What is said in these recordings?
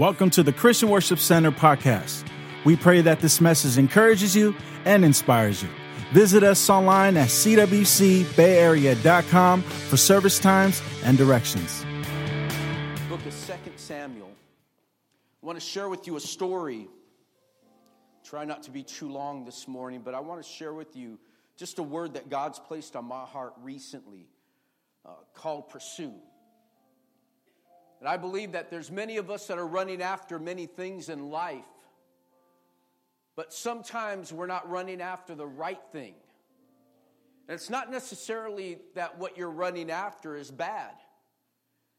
Welcome to the Christian Worship Center podcast. We pray that this message encourages you and inspires you. Visit us online at cwcbayarea.com for service times and directions. Book of Second Samuel. I want to share with you a story. Try not to be too long this morning, but I want to share with you just a word that God's placed on my heart recently uh, called pursue. And I believe that there's many of us that are running after many things in life, but sometimes we're not running after the right thing. And it's not necessarily that what you're running after is bad.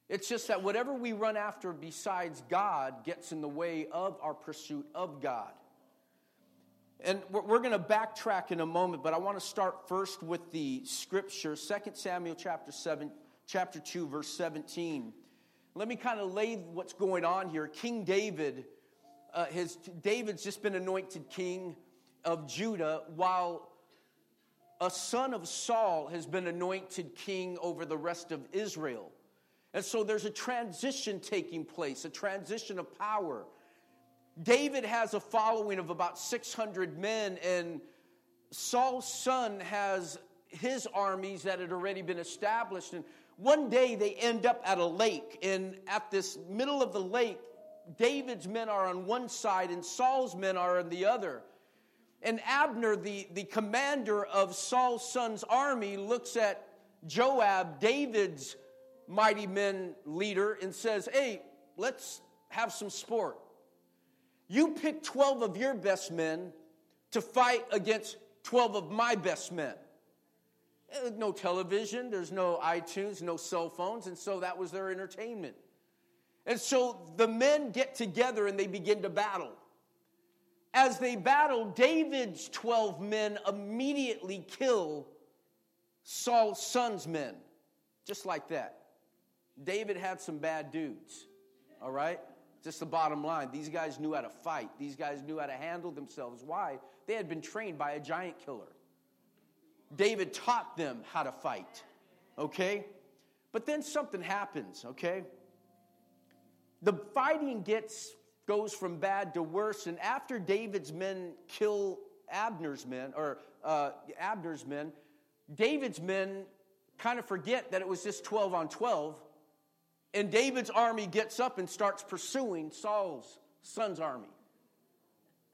It's just that whatever we run after besides God gets in the way of our pursuit of God. And we're going to backtrack in a moment, but I want to start first with the scripture, 2 Samuel chapter 7, chapter 2, verse 17. Let me kind of lay what's going on here. King David, uh, David's just been anointed king of Judah, while a son of Saul has been anointed king over the rest of Israel. And so there's a transition taking place, a transition of power. David has a following of about 600 men, and Saul's son has his armies that had already been established. And one day they end up at a lake, and at this middle of the lake, David's men are on one side and Saul's men are on the other. And Abner, the, the commander of Saul's son's army, looks at Joab, David's mighty men leader, and says, Hey, let's have some sport. You pick 12 of your best men to fight against 12 of my best men. Eh, no television, there's no iTunes, no cell phones, and so that was their entertainment. And so the men get together and they begin to battle. As they battle, David's 12 men immediately kill Saul's son's men, just like that. David had some bad dudes, all right? Just the bottom line. These guys knew how to fight, these guys knew how to handle themselves. Why? They had been trained by a giant killer. David taught them how to fight, okay? But then something happens, okay? The fighting gets goes from bad to worse, and after David's men kill Abner's men, or uh, Abner's men, David's men kind of forget that it was just 12 on 12, and David's army gets up and starts pursuing Saul's son's army,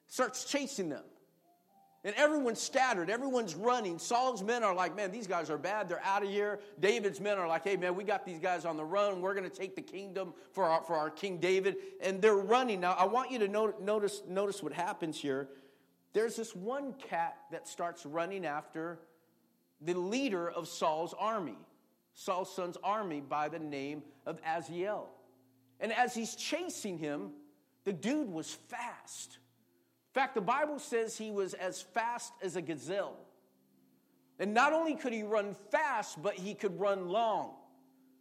starts chasing them. And everyone's scattered, everyone's running. Saul's men are like, man, these guys are bad, they're out of here. David's men are like, hey, man, we got these guys on the run, we're going to take the kingdom for our, for our King David. And they're running. Now, I want you to notice, notice what happens here. There's this one cat that starts running after the leader of Saul's army, Saul's son's army, by the name of Asahel. And as he's chasing him, the dude was fast fact, the Bible says he was as fast as a gazelle. And not only could he run fast, but he could run long.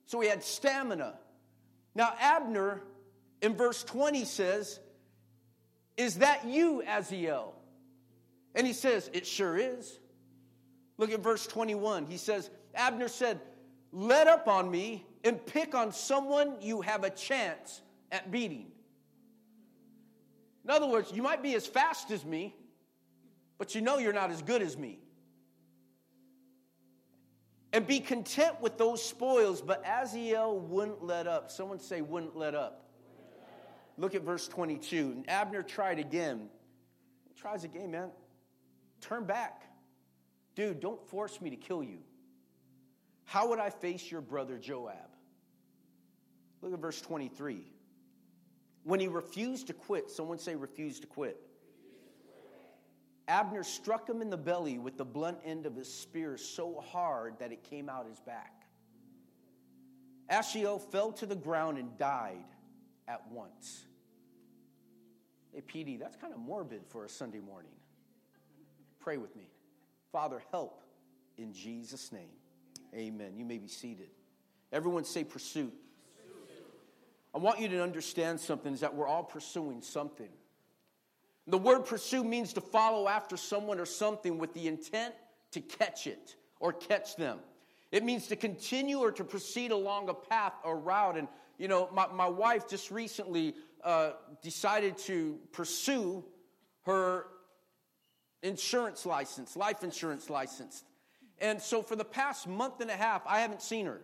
So he had stamina. Now, Abner in verse 20 says, Is that you, Asahel? And he says, It sure is. Look at verse 21. He says, Abner said, Let up on me and pick on someone you have a chance at beating. In other words, you might be as fast as me, but you know you're not as good as me. And be content with those spoils, but Asahel wouldn't let up. Someone say, wouldn't let up. Look at verse 22. And Abner tried again. He tries again, man. Turn back. Dude, don't force me to kill you. How would I face your brother Joab? Look at verse 23. When he refused to quit, someone say, refused to quit. Abner struck him in the belly with the blunt end of his spear so hard that it came out his back. Asahel fell to the ground and died at once. Hey, PD, that's kind of morbid for a Sunday morning. Pray with me. Father, help in Jesus' name. Amen. You may be seated. Everyone say pursuit. I want you to understand something is that we're all pursuing something. The word pursue means to follow after someone or something with the intent to catch it or catch them. It means to continue or to proceed along a path or route. And, you know, my, my wife just recently uh, decided to pursue her insurance license, life insurance license. And so for the past month and a half, I haven't seen her.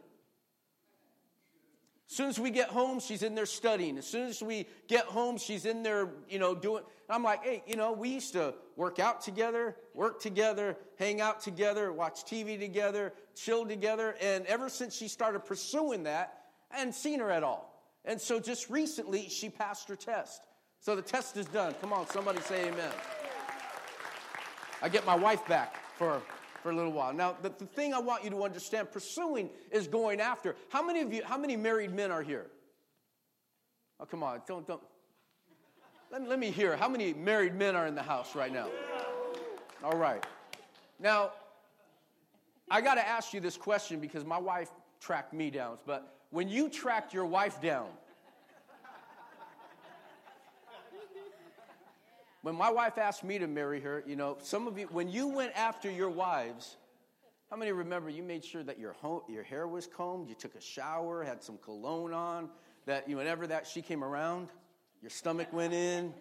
As soon as we get home, she's in there studying. As soon as we get home, she's in there, you know, doing. I'm like, hey, you know, we used to work out together, work together, hang out together, watch TV together, chill together. And ever since she started pursuing that, I hadn't seen her at all. And so just recently, she passed her test. So the test is done. Come on, somebody say amen. I get my wife back for for a little while. Now, the, the thing I want you to understand pursuing is going after. How many of you, how many married men are here? Oh, come on, don't, don't. Let, let me hear. How many married men are in the house right now? All right. Now, I got to ask you this question because my wife tracked me down. But when you tracked your wife down, When my wife asked me to marry her, you know, some of you, when you went after your wives, how many remember you made sure that your, home, your hair was combed, you took a shower, had some cologne on, that you, whenever that she came around, your stomach went in,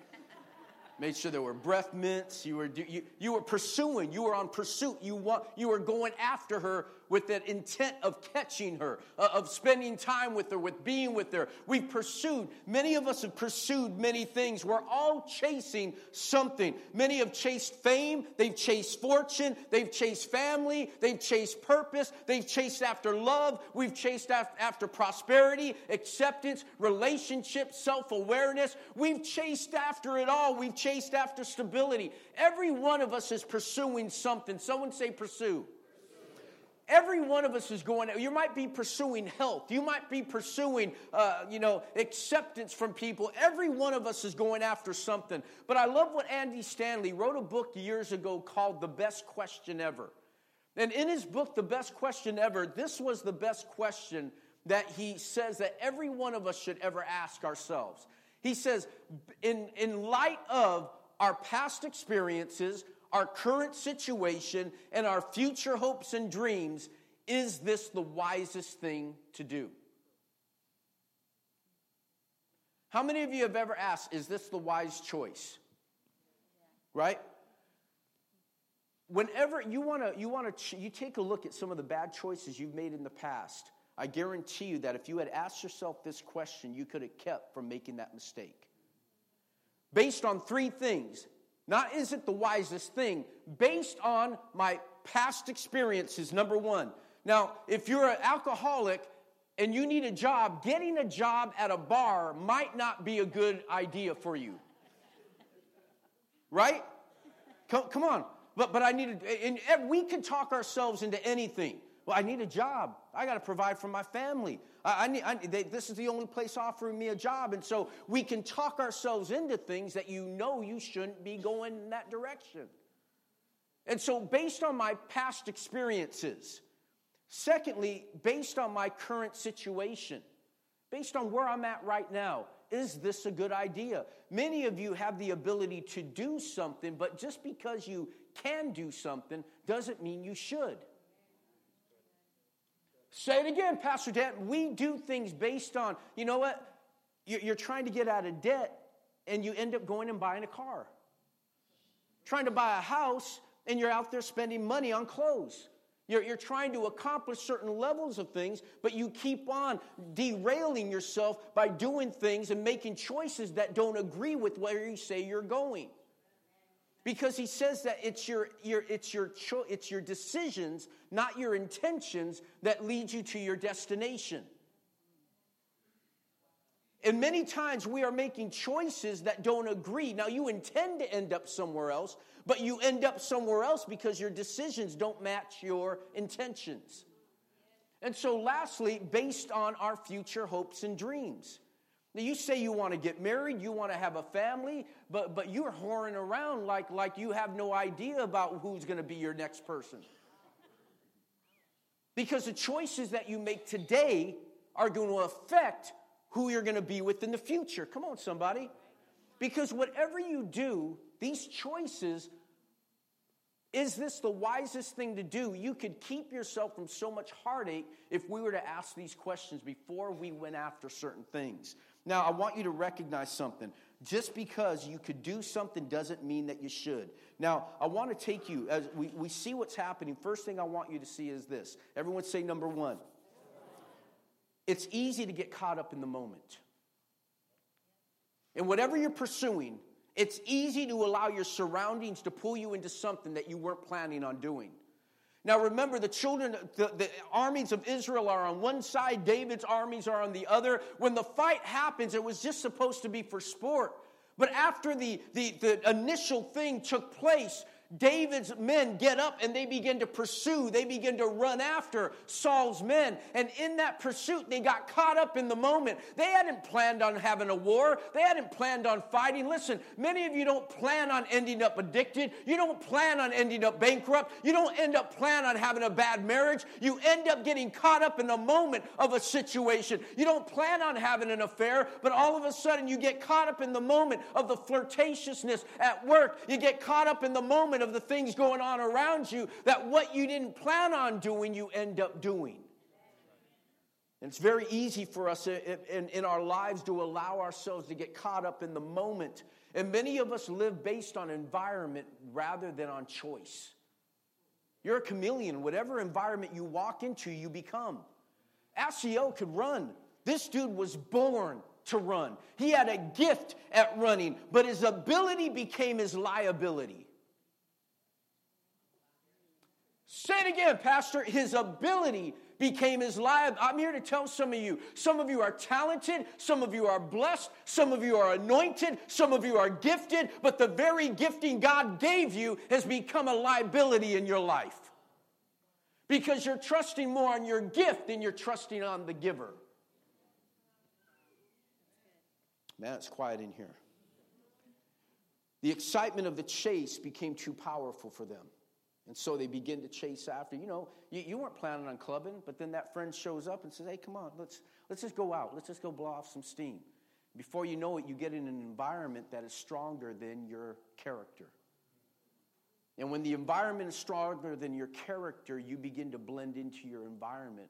made sure there were breath mints, you were, you, you were pursuing, you were on pursuit, you, want, you were going after her with that intent of catching her, uh, of spending time with her, with being with her. We've pursued, many of us have pursued many things. We're all chasing something. Many have chased fame, they've chased fortune, they've chased family, they've chased purpose, they've chased after love, we've chased after prosperity, acceptance, relationships, self awareness. We've chased after it all. We've chased after stability. Every one of us is pursuing something. Someone say, pursue. Every one of us is going, you might be pursuing health. You might be pursuing, uh, you know, acceptance from people. Every one of us is going after something. But I love what Andy Stanley wrote a book years ago called The Best Question Ever. And in his book, The Best Question Ever, this was the best question that he says that every one of us should ever ask ourselves. He says, in, in light of our past experiences, our current situation, and our future hopes and dreams, is this the wisest thing to do? How many of you have ever asked, is this the wise choice? Right? Whenever you want to, you want to, you take a look at some of the bad choices you've made in the past. I guarantee you that if you had asked yourself this question, you could have kept from making that mistake. Based on three things not is it the wisest thing, based on my past experiences, number one. Now, if you're an alcoholic and you need a job, getting a job at a bar might not be a good idea for you. Right? Come, come on. But, but I need to, and we can talk ourselves into anything. Well, I need a job. I got to provide for my family. I, I need, I, they, this is the only place offering me a job. And so we can talk ourselves into things that you know you shouldn't be going in that direction. And so, based on my past experiences, secondly, based on my current situation, based on where I'm at right now, is this a good idea? Many of you have the ability to do something, but just because you can do something doesn't mean you should. Say it again, Pastor Dan. We do things based on, you know what? You're trying to get out of debt and you end up going and buying a car. Trying to buy a house and you're out there spending money on clothes. You're, you're trying to accomplish certain levels of things, but you keep on derailing yourself by doing things and making choices that don't agree with where you say you're going because he says that it's your, your, it's, your cho- it's your decisions, not your intentions, that lead you to your destination. And many times we are making choices that don't agree. Now, you intend to end up somewhere else, but you end up somewhere else because your decisions don't match your intentions. And so, lastly, based on our future hopes and dreams. Now, you say you want to get married, you want to have a family, but, but you're whoring around like, like you have no idea about who's going to be your next person. Because the choices that you make today are going to affect who you're going to be with in the future. Come on, somebody. Because whatever you do, these choices is this the wisest thing to do? You could keep yourself from so much heartache if we were to ask these questions before we went after certain things. Now, I want you to recognize something. Just because you could do something doesn't mean that you should. Now, I want to take you, as we, we see what's happening, first thing I want you to see is this. Everyone say number one. It's easy to get caught up in the moment. And whatever you're pursuing, it's easy to allow your surroundings to pull you into something that you weren't planning on doing. Now remember, the children, the, the, armies of Israel are on one side, David's armies are on the other. When the fight happens, it was just supposed to be for sport. But after the, the, the initial thing took place, David's men get up and they begin to pursue, they begin to run after Saul's men. And in that pursuit, they got caught up in the moment. They hadn't planned on having a war, they hadn't planned on fighting. Listen, many of you don't plan on ending up addicted, you don't plan on ending up bankrupt, you don't end up plan on having a bad marriage. You end up getting caught up in the moment of a situation. You don't plan on having an affair, but all of a sudden you get caught up in the moment of the flirtatiousness at work. You get caught up in the moment of the things going on around you that what you didn't plan on doing, you end up doing. And it's very easy for us in, in our lives to allow ourselves to get caught up in the moment. And many of us live based on environment rather than on choice. You're a chameleon. Whatever environment you walk into, you become. Asahel could run. This dude was born to run. He had a gift at running, but his ability became his liability. Say it again, Pastor. His ability became his life. I'm here to tell some of you. Some of you are talented, some of you are blessed, some of you are anointed, some of you are gifted, but the very gifting God gave you has become a liability in your life. Because you're trusting more on your gift than you're trusting on the giver. Man, it's quiet in here. The excitement of the chase became too powerful for them. And so they begin to chase after. You know, you, you, weren't planning on clubbing, but then that friend shows up and says, hey, come on, let's, let's just go out. Let's just go blow off some steam. Before you know it, you get in an environment that is stronger than your character. And when the environment is stronger than your character, you begin to blend into your environment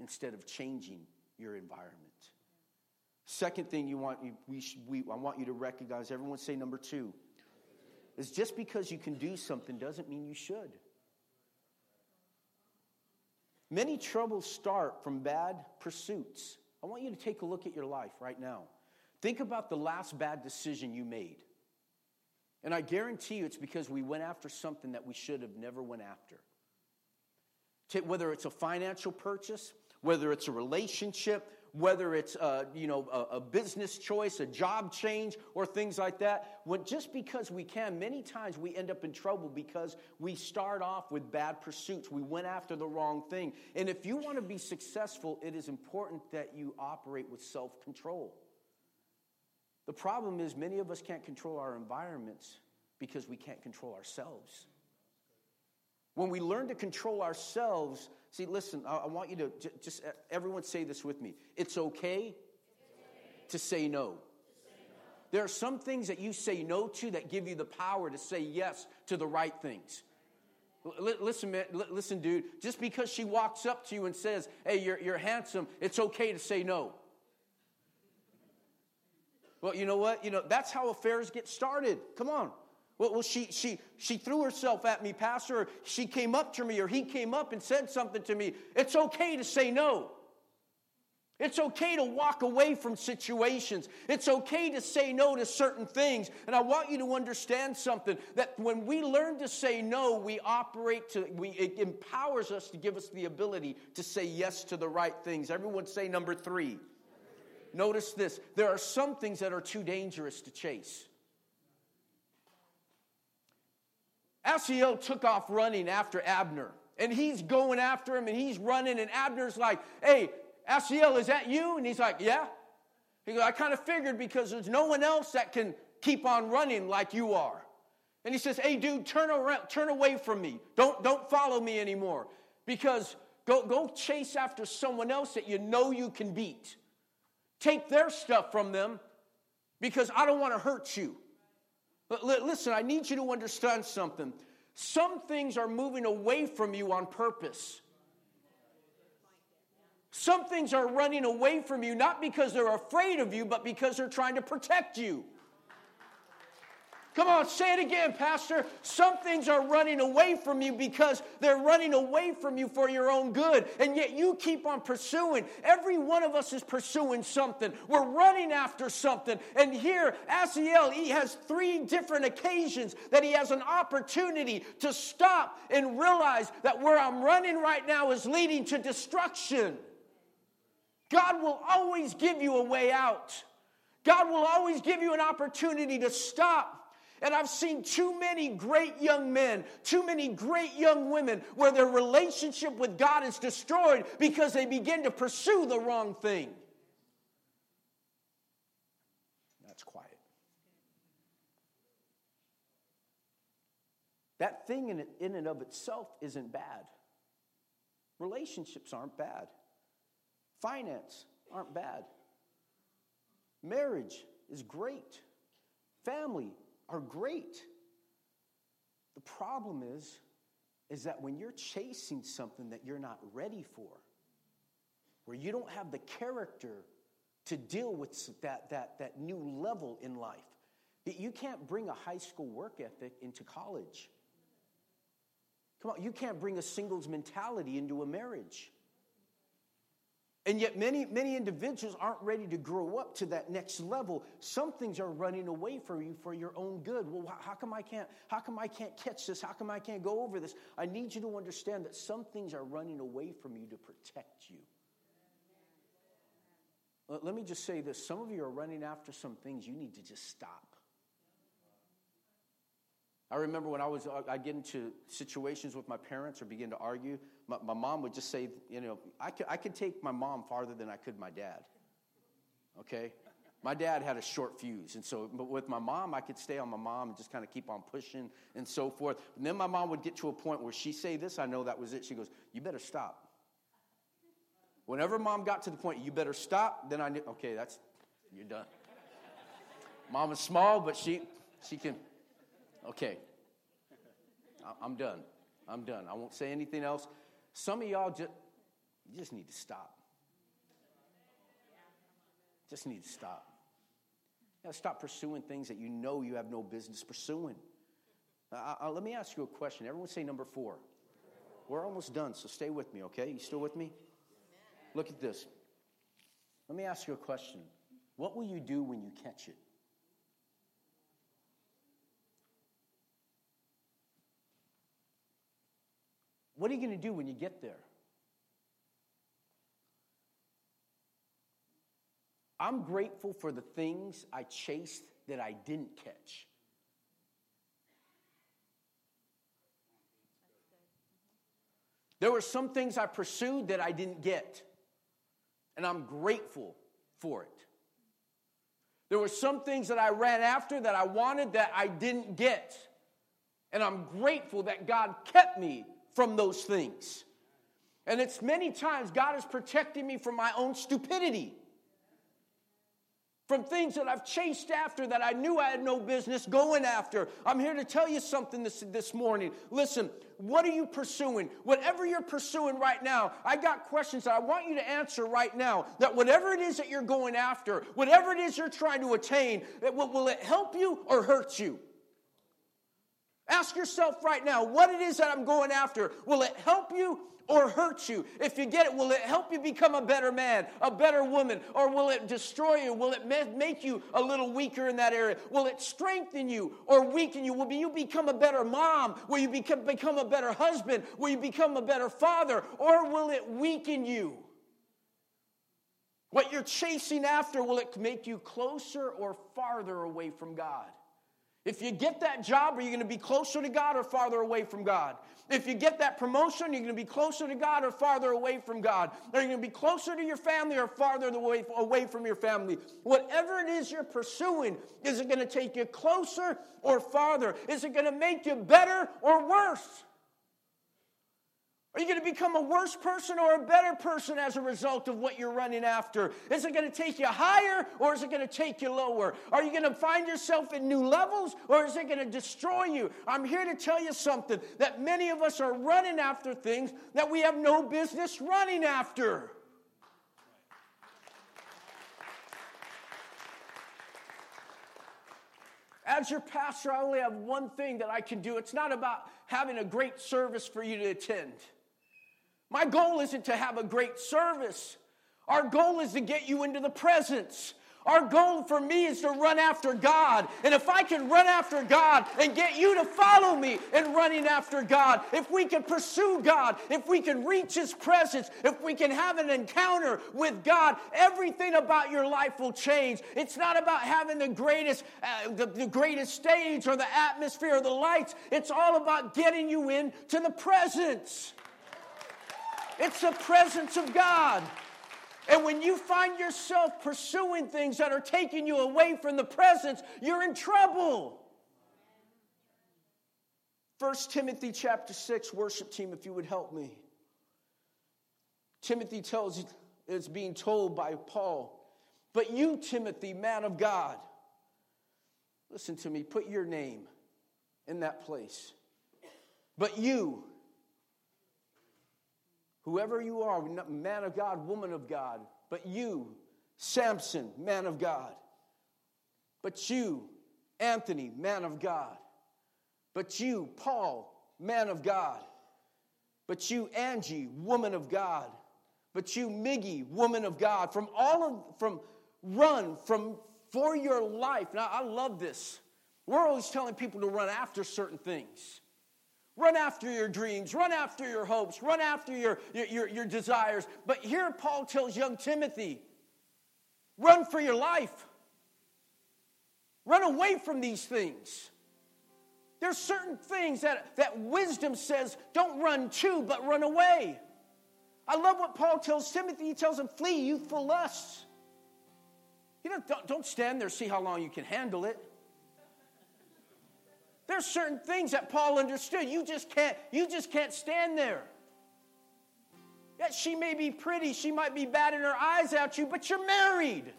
instead of changing your environment. Second thing you want, we, should, we, I want you to recognize, everyone say number two is just because you can do something doesn't mean you should. Many troubles start from bad pursuits. I want you to take a look at your life right now. Think about the last bad decision you made. And I guarantee you it's because we went after something that we should have never went after. Whether it's a financial purchase, whether it's a relationship, whether it's a, you know, a, a, business choice, a job change, or things like that. When, just because we can, many times we end up in trouble because we start off with bad pursuits. We went after the wrong thing. And if you want to be successful, it is important that you operate with self control. The problem is, many of us can't control our environments because we can't control ourselves. When we learn to control ourselves, see, listen, I, want you to just everyone say this with me. It's okay, to say no. There are some things that you say no to that give you the power to say yes to the right things. Listen, man, listen, dude. Just because she walks up to you and says, "Hey, you're, you're handsome," it's okay to say no. Well, you know what? You know that's how affairs get started. Come on. Well, well, she, she, she threw herself at me, Pastor, or she came up to me, or he came up and said something to me. It's okay to say no. It's okay to walk away from situations. It's okay to say no to certain things. And I want you to understand something that when we learn to say no, we operate to, we, it empowers us to give us the ability to say yes to the right things. Everyone say number three. Notice this there are some things that are too dangerous to chase. Asahel took off running after Abner. And he's going after him and he's running, and Abner's like, Hey, Asahel, is that you? And he's like, Yeah. He goes, I kind of figured because there's no one else that can keep on running like you are. And he says, Hey, dude, turn around, turn away from me. Don't, don't follow me anymore. Because go, go chase after someone else that you know you can beat. Take their stuff from them because I don't want to hurt you. Listen, I need you to understand something. Some things are moving away from you on purpose. Some things are running away from you not because they're afraid of you, but because they're trying to protect you. Come on, say it again, Pastor. Some things are running away from you because they're running away from you for your own good, and yet you keep on pursuing. Every one of us is pursuing something. We're running after something. And here, Asahel, he has three different occasions that he has an opportunity to stop and realize that where I'm running right now is leading to destruction. God will always give you a way out. God will always give you an opportunity to stop and I've seen too many great young men, too many great young women where their relationship with God is destroyed because they begin to pursue the wrong thing. That's quiet. That thing in, and of itself isn't bad. Relationships aren't bad. Finance aren't bad. Marriage is great. Family are great. The problem is, is that when you're chasing something that you're not ready for, where you don't have the character to deal with that, that, that new level in life, that you can't bring a high school work ethic into college. Come on, you can't bring a singles mentality into a marriage. And yet, many, many individuals aren't ready to grow up to that next level. Some things are running away from you for your own good. Well, how come I can't? How come I can't catch this? How come I can't go over this? I need you to understand that some things are running away from you to protect you. Let me just say this: some of you are running after some things you need to just stop. I remember when I was, uh, I'd get into situations with my parents or begin to argue, my, my mom would just say, you know, I could, I could take my mom farther than I could my dad. Okay? My dad had a short fuse, and so but with my mom, I could stay on my mom and just kind of keep on pushing and so forth. And then my mom would get to a point where she say this, I know that was it. She goes, "You better stop." Whenever mom got to the point, "You better stop," then I knew, okay, that's you're done. mom is small, but she she can Okay. I'm done. I'm done. I won't say anything else. Some of y'all just, you just need to stop. Just need to stop. You gotta stop pursuing things that you know you have no business pursuing. Uh, uh, let me ask you a question. Everyone say number four. We're almost done, so stay with me, okay? You still with me? Look at this. Let me ask you a question. What will you do when you catch it? What are you going to do when you get there? I'm grateful for the things I chased that I didn't catch. There were some things I pursued that I didn't get, and I'm grateful for it. There were some things that I ran after that I wanted that I didn't get, and I'm grateful that God kept me from those things. And it's many times God is protecting me from my own stupidity. From things that I've chased after that I knew I had no business going after. I'm here to tell you something this, this morning. Listen, what are you pursuing? Whatever you're pursuing right now, I got questions that I want you to answer right now. That whatever it is that you're going after, whatever it is you're trying to attain, will it help you or hurt you? Ask yourself right now what it is that I'm going after. Will it help you or hurt you? If you get it, will it help you become a better man, a better woman, or will it destroy you? Will it make you a little weaker in that area? Will it strengthen you or weaken you? Will you become a better mom? Will you become, become a better husband? Will you become a better father? Or will it weaken you? What you're chasing after, will it make you closer or farther away from God? If you get that job, are you going to be closer to God or farther away from God? If you get that promotion, are you going to be closer to God or farther away from God? Are you going to be closer to your family or farther away, away from your family? Whatever it is you're pursuing, is it going to take you closer or farther? Is it going to make you better or worse? Are you going to become a worse person or a better person as a result of what you're running after? Is it going to take you higher or is it going to take you lower? Are you going to find yourself in new levels or is it going to destroy you? I'm here to tell you something that many of us are running after things that we have no business running after. As your pastor, I only have one thing that I can do. It's not about having a great service for you to attend. My goal isn't to have a great service. Our goal is to get you into the presence. Our goal for me is to run after God. And if I can run after God and get you to follow me in running after God, if we can pursue God, if we can reach His presence, if we can have an encounter with God, everything about your life will change. It's not about having the greatest, uh, the, the greatest stage or the atmosphere or the lights. It's all about getting you into the presence. It's the presence of God. And when you find yourself pursuing things that are taking you away from the presence, you're in trouble. 1 Timothy chapter 6, worship team, if you would help me. Timothy tells is being told by Paul, but you, Timothy, man of God, listen to me, put your name in that place. But you, whoever you are, man of God, woman of God, but you, Samson, man of God, but you, Anthony, man of God, but you, Paul, man of God, but you, Angie, woman of God, but you, Miggy, woman of God, from all of, from run from for your life. Now, I love this. We're always telling people to run after certain things. Run after your dreams, run after your hopes, run after your, your, your, desires. But here Paul tells young Timothy run for your life, run away from these things. There's certain things that, that wisdom says don't run to, but run away. I love what Paul tells Timothy. He tells him, flee youthful lusts. You know, don't, don't stand there, see how long you can handle it. There's certain things that Paul understood. You just can't, you just can't stand there. Yet she may be pretty, she might be batting her eyes at you, but you're married.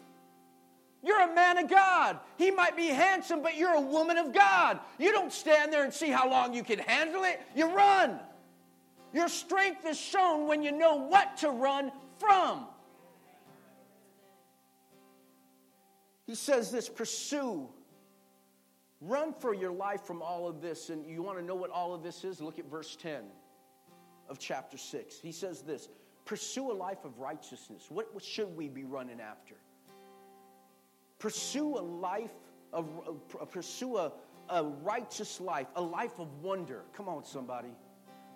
You're a man of God. He might be handsome, but you're a woman of God. You don't stand there and see how long you can handle it. You run. Your strength is shown when you know what to run from. He says this pursue Run for your life from all of this. And you want to know what all of this is? Look at verse 10 of chapter 6. He says this Pursue a life of righteousness. What, should we be running after? Pursue a life of, uh, pursue a, a righteous life, a life of wonder. Come on, somebody.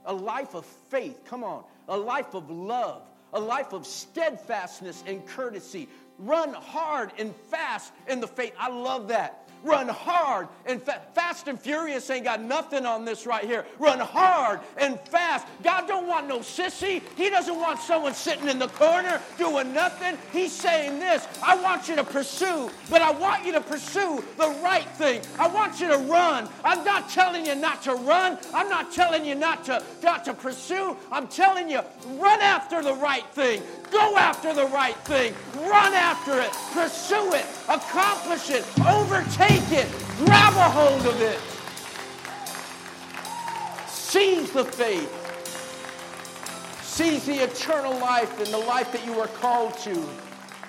A life of faith. Come on. A life of love. A life of steadfastness and courtesy. Run hard and fast in the faith. I love that. Run hard and fa- fast and furious ain't got nothing on this right here. Run hard and fast. God don't want no sissy. He doesn't want someone sitting in the corner doing nothing. He's saying this I want you to pursue, but I want you to pursue the right thing. I want you to run. I'm not telling you not to run. I'm not telling you not to, not to pursue. I'm telling you, run after the right thing. Go after the right thing. Run after it. Pursue it. Accomplish it. Overtake it. Grab a hold of it. Seize the faith. Seize the eternal life and the life that you are called to.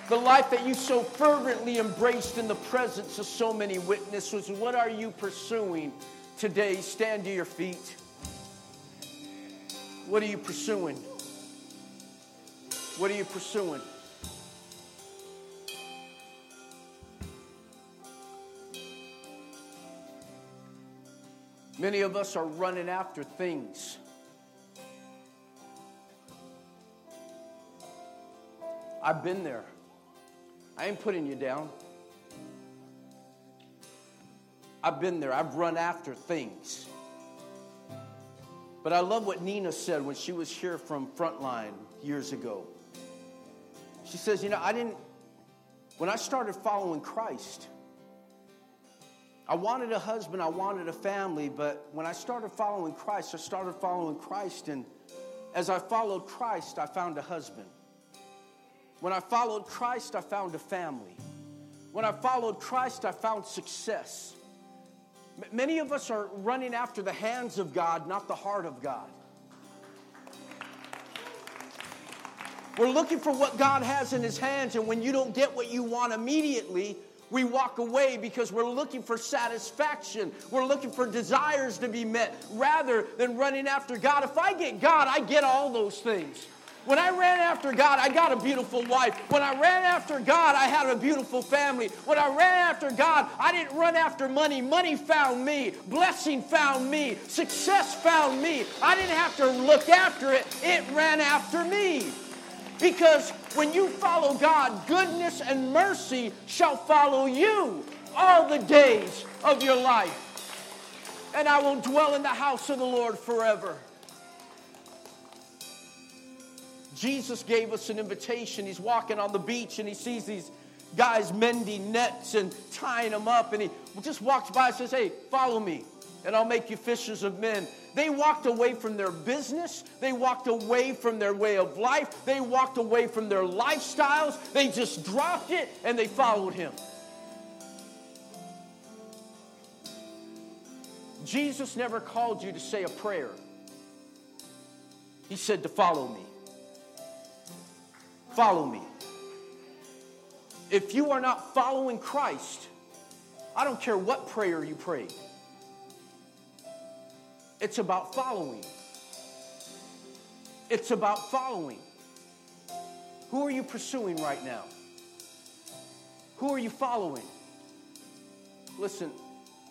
The life that you so fervently embraced in the presence of so many witnesses. What are you pursuing today? Stand to your feet. What are you pursuing? What are you pursuing? Many of us are running after things. I've been there. I ain't putting you down. I've been there. I've run after things. But I love what Nina said when she was here from Frontline years ago. She says, You know, I didn't, when I started following Christ, I wanted a husband, I wanted a family, but when I started following Christ, I started following Christ, and as I followed Christ, I found a husband. When I followed Christ, I found a family. When I followed Christ, I found success. Many of us are running after the hands of God, not the heart of God. We're looking for what God has in His hands, and when you don't get what you want immediately, We walk away because we're looking for satisfaction. We're looking for desires to be met rather than running after God. If I get God, I get all those things. When I ran after God, I got a beautiful wife. When I ran after God, I had a beautiful family. When I ran after God, I didn't run after money. Money found me. Blessing found me. Success found me. I didn't have to look after it, it ran after me. Because when you follow God, goodness and mercy shall follow you all the days of your life. And I will dwell in the house of the Lord forever. Jesus gave us an invitation. He's walking on the beach and he sees these guys mending nets and tying them up. And he just walks by and says, Hey, follow me, and I'll make you fishers of men. They walked away from their business. They walked away from their way of life. They walked away from their lifestyles. They just dropped it and they followed him. Jesus never called you to say a prayer, He said to follow me. Follow me. If you are not following Christ, I don't care what prayer you prayed. It's about following. It's about following. Who are you pursuing right now? Who are you following? Listen,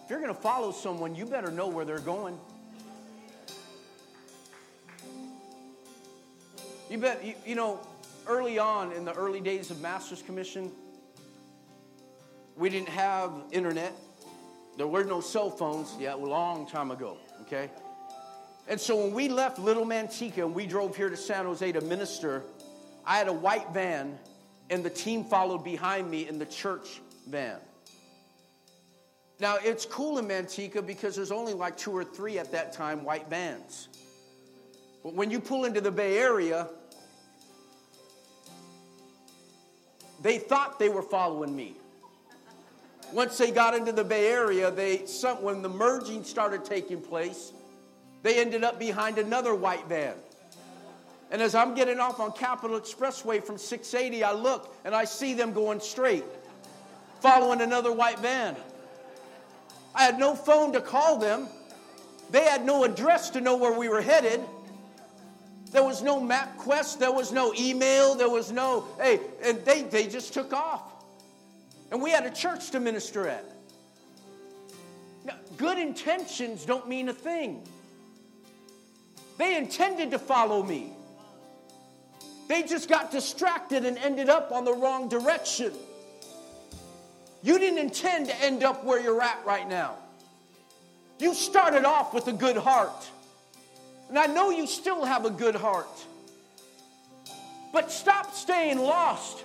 if you're going to follow someone, you better know where they're going. You bet, you, you know, early on in the early days of Master's Commission, we didn't have internet. There were no cell phones. Yeah, a long time ago, okay? And so when we left Little Manteca and we drove here to San Jose to minister, I had a white van and the team followed behind me in the church van. Now, it's cool in Manteca because there's only like two or three at that time white vans. But when you pull into the Bay Area, they thought they were following me. Once they got into the Bay Area, they some, when the merging started taking place, they ended up behind another white van. And as I'm getting off on Capitol Expressway from 680, I look and I see them going straight, following another white van. I had no phone to call them. They had no address to know where we were headed. There was no MapQuest, there was no email, there was no, hey, and they, they just took off. And we had a church to minister at. Now, good intentions don't mean a thing. They intended to follow me. They just got distracted and ended up on the wrong direction. You didn't intend to end up where you're at right now. You started off with a good heart. And I know you still have a good heart. But stop staying lost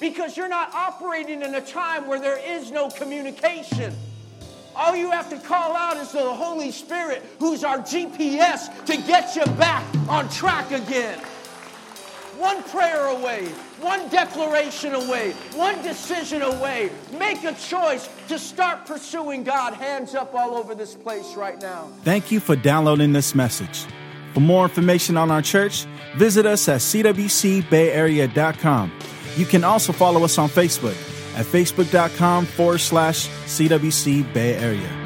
because you're not operating in a time where there is no communication. All you have to call out is the Holy Spirit, who's our GPS, to get you back on track again. One prayer away, one declaration away, one decision away. Make a choice to start pursuing God. Hands up all over this place right now. Thank you for downloading this message. For more information on our church, visit us at cwcbayarea.com. You can also follow us on Facebook at facebook.com forward slash CWC Bay Area.